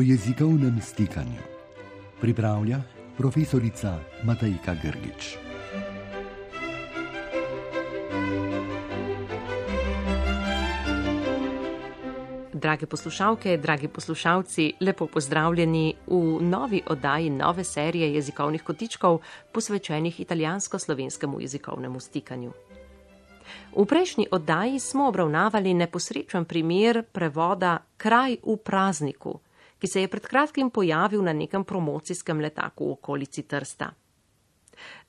o jezikovnem stikanju. Pripravlja profesorica Matajka Grgič. Drage poslušalke, dragi poslušalci, lepo pozdravljeni v novi oddaji nove serije jezikovnih kotičkov, posvečenih italijansko-slovenskemu jezikovnemu stikanju. V prejšnji oddaji smo obravnavali neposrečen primer prevoda Kraj v prazniku, ki se je pred kratkim pojavil na nekem promocijskem letaku v okolici Trsta.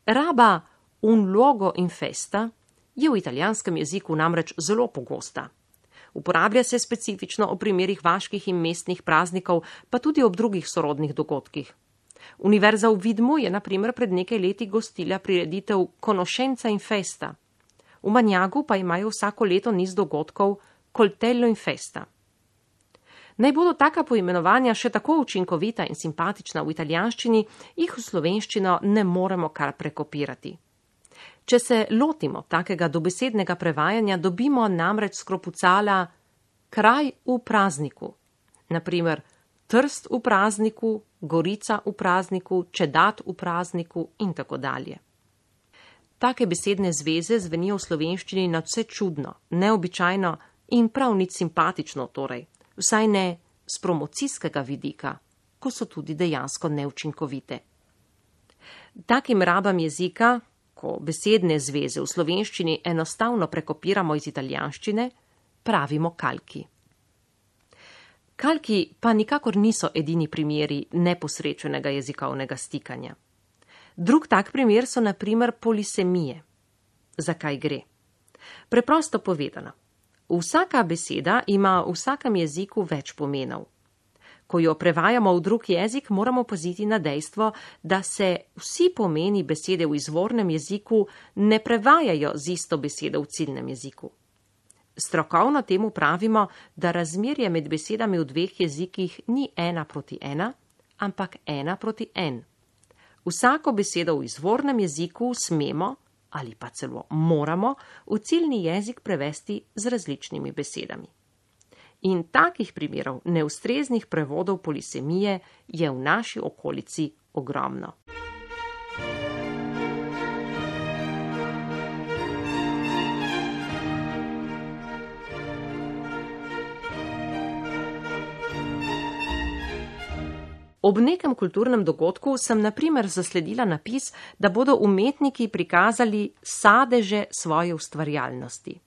Raba un luogo in festa je v italijanskem jeziku namreč zelo pogosta. Uporablja se specifično o primerih vaških in mestnih praznikov, pa tudi ob drugih sorodnih dogodkih. Univerza v Vidmu je naprimer pred nekaj leti gostila prireditev Konošenca in festa. V Manjagu pa imajo vsako leto niz dogodkov Coltello in festa. Naj bodo taka poimenovanja še tako učinkovita in simpatična v italijanščini, jih v slovenščino ne moremo kar prekopirati. Če se lotimo takega dobesednega prevajanja, dobimo namreč skropucala kraj v prazniku, naprimer trst v prazniku, gorica v prazniku, čedat v prazniku in tako dalje. Take besedne zveze zvenijo v slovenščini na vse čudno, neobičajno in prav nič simpatično torej, vsaj ne z promocijskega vidika, ko so tudi dejansko neučinkovite. Takim rabam jezika, ko besedne zveze v slovenščini enostavno prekopiramo iz italijanščine, pravimo kalki. Kalki pa nikakor niso edini primeri neposrečenega jezikovnega stikanja. Drug tak primer so naprimer polisemije. Zakaj gre? Preprosto povedano. Vsaka beseda ima v vsakem jeziku več pomenov. Ko jo prevajamo v drug jezik, moramo paziti na dejstvo, da se vsi pomeni besede v izvornem jeziku ne prevajajo z isto besedo v ciljnem jeziku. Strokovno temu pravimo, da razmerje med besedami v dveh jezikih ni ena proti ena, ampak ena proti en. Vsako besedo v izvornem jeziku smemo ali pa celo moramo v ciljni jezik prevesti z različnimi besedami. In takih primerov neustreznih prevodov polisemije je v naši okolici ogromno. Ob nekem kulturnem dogodku sem naprimer zasledila napis, da bodo umetniki prikazali sadeže svoje ustvarjalnosti.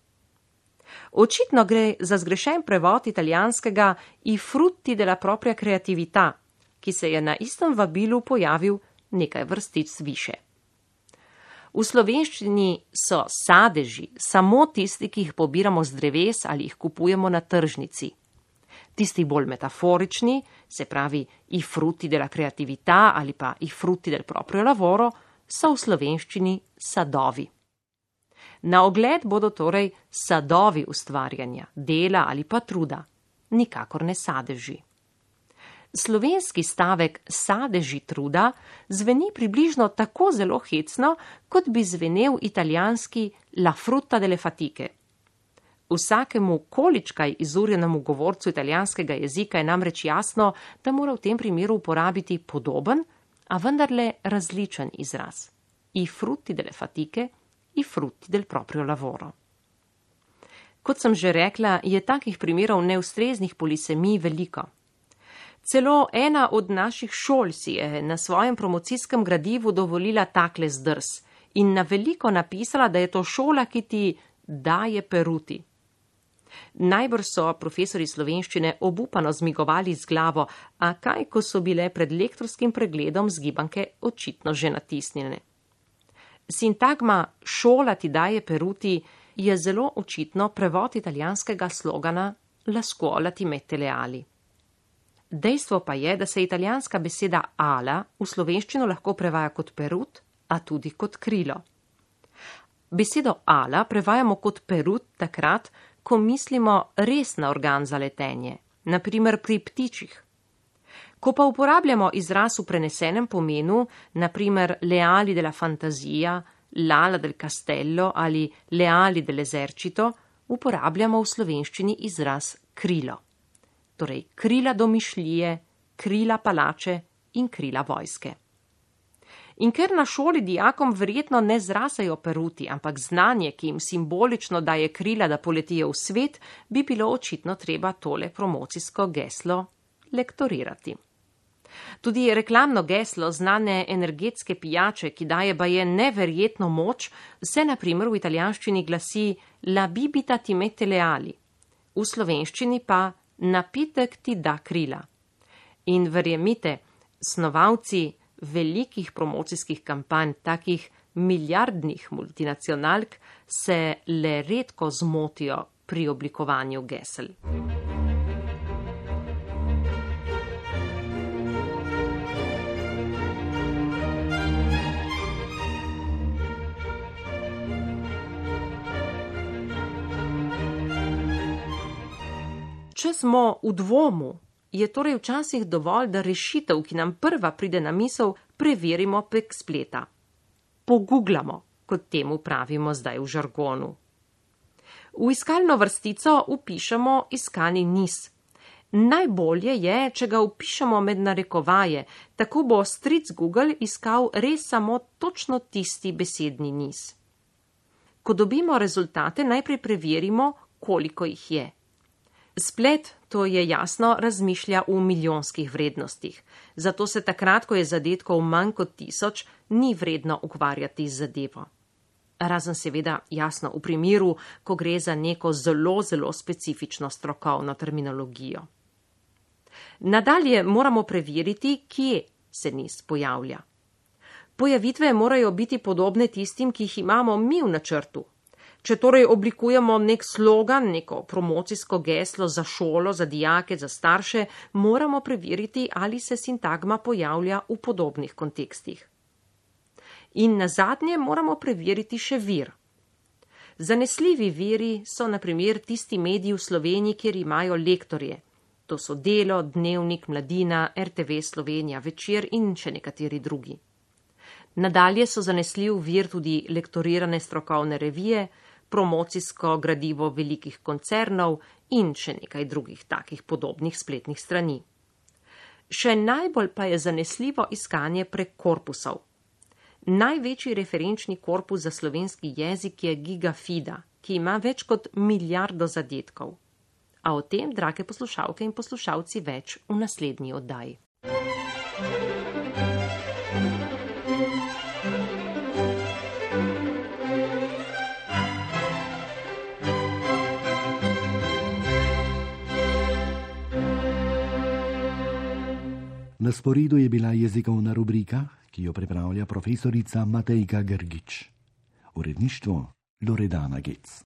Očitno gre za zgrešen prevod italijanskega i frutti della propria creatività, ki se je na istem vabilu pojavil nekaj vrstic više. V slovenščini so sadeži samo tisti, ki jih pobiramo z dreves ali jih kupujemo na tržnici. Tisti bolj metaforični, se pravi i frutti della creatività ali pa i frutti del proprio lavoro, so v slovenščini sadovi. Na ogled bodo torej sadovi ustvarjanja, dela ali pa truda, nikakor ne sadeži. Slovenski stavek sadeži truda zveni približno tako zelo hecno, kot bi zvenel italijanski la frutta delle fatiche. Vsakemu količkaj izurjenemu govorcu italijanskega jezika je namreč jasno, da mora v tem primeru uporabiti podoben, a vendarle različen izraz. I frutti delle fatiche i frutti del proprio lavoro. Kot sem že rekla, je takih primerov neustreznih polisemij veliko. Celo ena od naših šol si je na svojem promocijskem gradivu dovolila takle zdrs in na veliko napisala, da je to šola, ki ti daje peruti. Najbrž so profesori slovenščine obupano zmigovali z glavo, a kaj, ko so bile pred lektorskim pregledom zgibanke očitno že natisnjene. Sintagma šola ti daje peruti je zelo očitno prevod italijanskega slogana La scuola ti mette le ali. Dejstvo pa je, da se italijanska beseda ala v slovenščino lahko prevaja kot perut, a tudi kot krilo. Besedo ala prevajamo kot perut takrat, ko mislimo res na organ za letenje, naprimer pri ptičih. Ko pa uporabljamo izraz v prenesenem pomenu, naprimer leali della fantasia, lala del castello ali leali dell'esercito, uporabljamo v slovenščini izraz krilo. Torej krila domišljije, krila palače in krila vojske. In ker na šoli dijakom verjetno ne zrasajo peruti, ampak znanje, ki jim simbolično daje krila, da poletijo v svet, bi bilo očitno treba tole promocijsko geslo lektorirati. Tudi reklamno geslo znane energetske pijače, ki daje baje neverjetno moč, se naprimer v italijanščini glasi La bibita ti mette leali, v slovenščini pa napitek ti da krila. In verjemite, snovalci, velikih promocijskih kampanj, takih milijardnih multinacionalk, se le redko zmotijo pri oblikovanju gesel. Če smo v dvomu, je torej včasih dovolj, da rešitev, ki nam prva pride na misel, preverimo prek spleta. Pogooglamo, kot temu pravimo zdaj v žargonu. V iskalno vrstico upišemo iskani niz. Najbolje je, če ga upišemo med narekovaje, tako bo stric Google iskal res samo točno tisti besedni niz. Ko dobimo rezultate, najprej preverimo, koliko jih je. Splet, to je jasno, razmišlja v milijonskih vrednostih. Zato se takrat, ko je zadetkov manj kot tisoč, ni vredno ukvarjati z zadevo. Razen seveda jasno v primeru, ko gre za neko zelo, zelo specifično strokovno terminologijo. Nadalje moramo preveriti, kje se niz pojavlja. Pojavitve morajo biti podobne tistim, ki jih imamo mi v načrtu, Če torej oblikujemo nek slogan, neko promocijsko geslo za šolo, za dijake, za starše, moramo preveriti, ali se sintagma pojavlja v podobnih kontekstih. In na zadnje moramo preveriti še vir. Zanesljivi viri so na primer tisti mediji v Sloveniji, kjer imajo lektorje. To so Delo, Dnevnik, Mladina, RTV Slovenija, Večer in še nekateri drugi. Nadalje so zanesljiv vir tudi lektorirane strokovne revije, promocijsko gradivo velikih koncernov in še nekaj drugih takih podobnih spletnih strani. Še najbolj pa je zanesljivo iskanje prek korpusov. Največji referenčni korpus za slovenski jezik je Gigafida, ki ima več kot milijardo zadetkov. A o tem, drage poslušalke in poslušalci, več v naslednji oddaji. Na sporedu je bila jezikovna rubrika, ki jo pripravlja profesorica Matejka Grgič. Uredništvo Loredana Gec.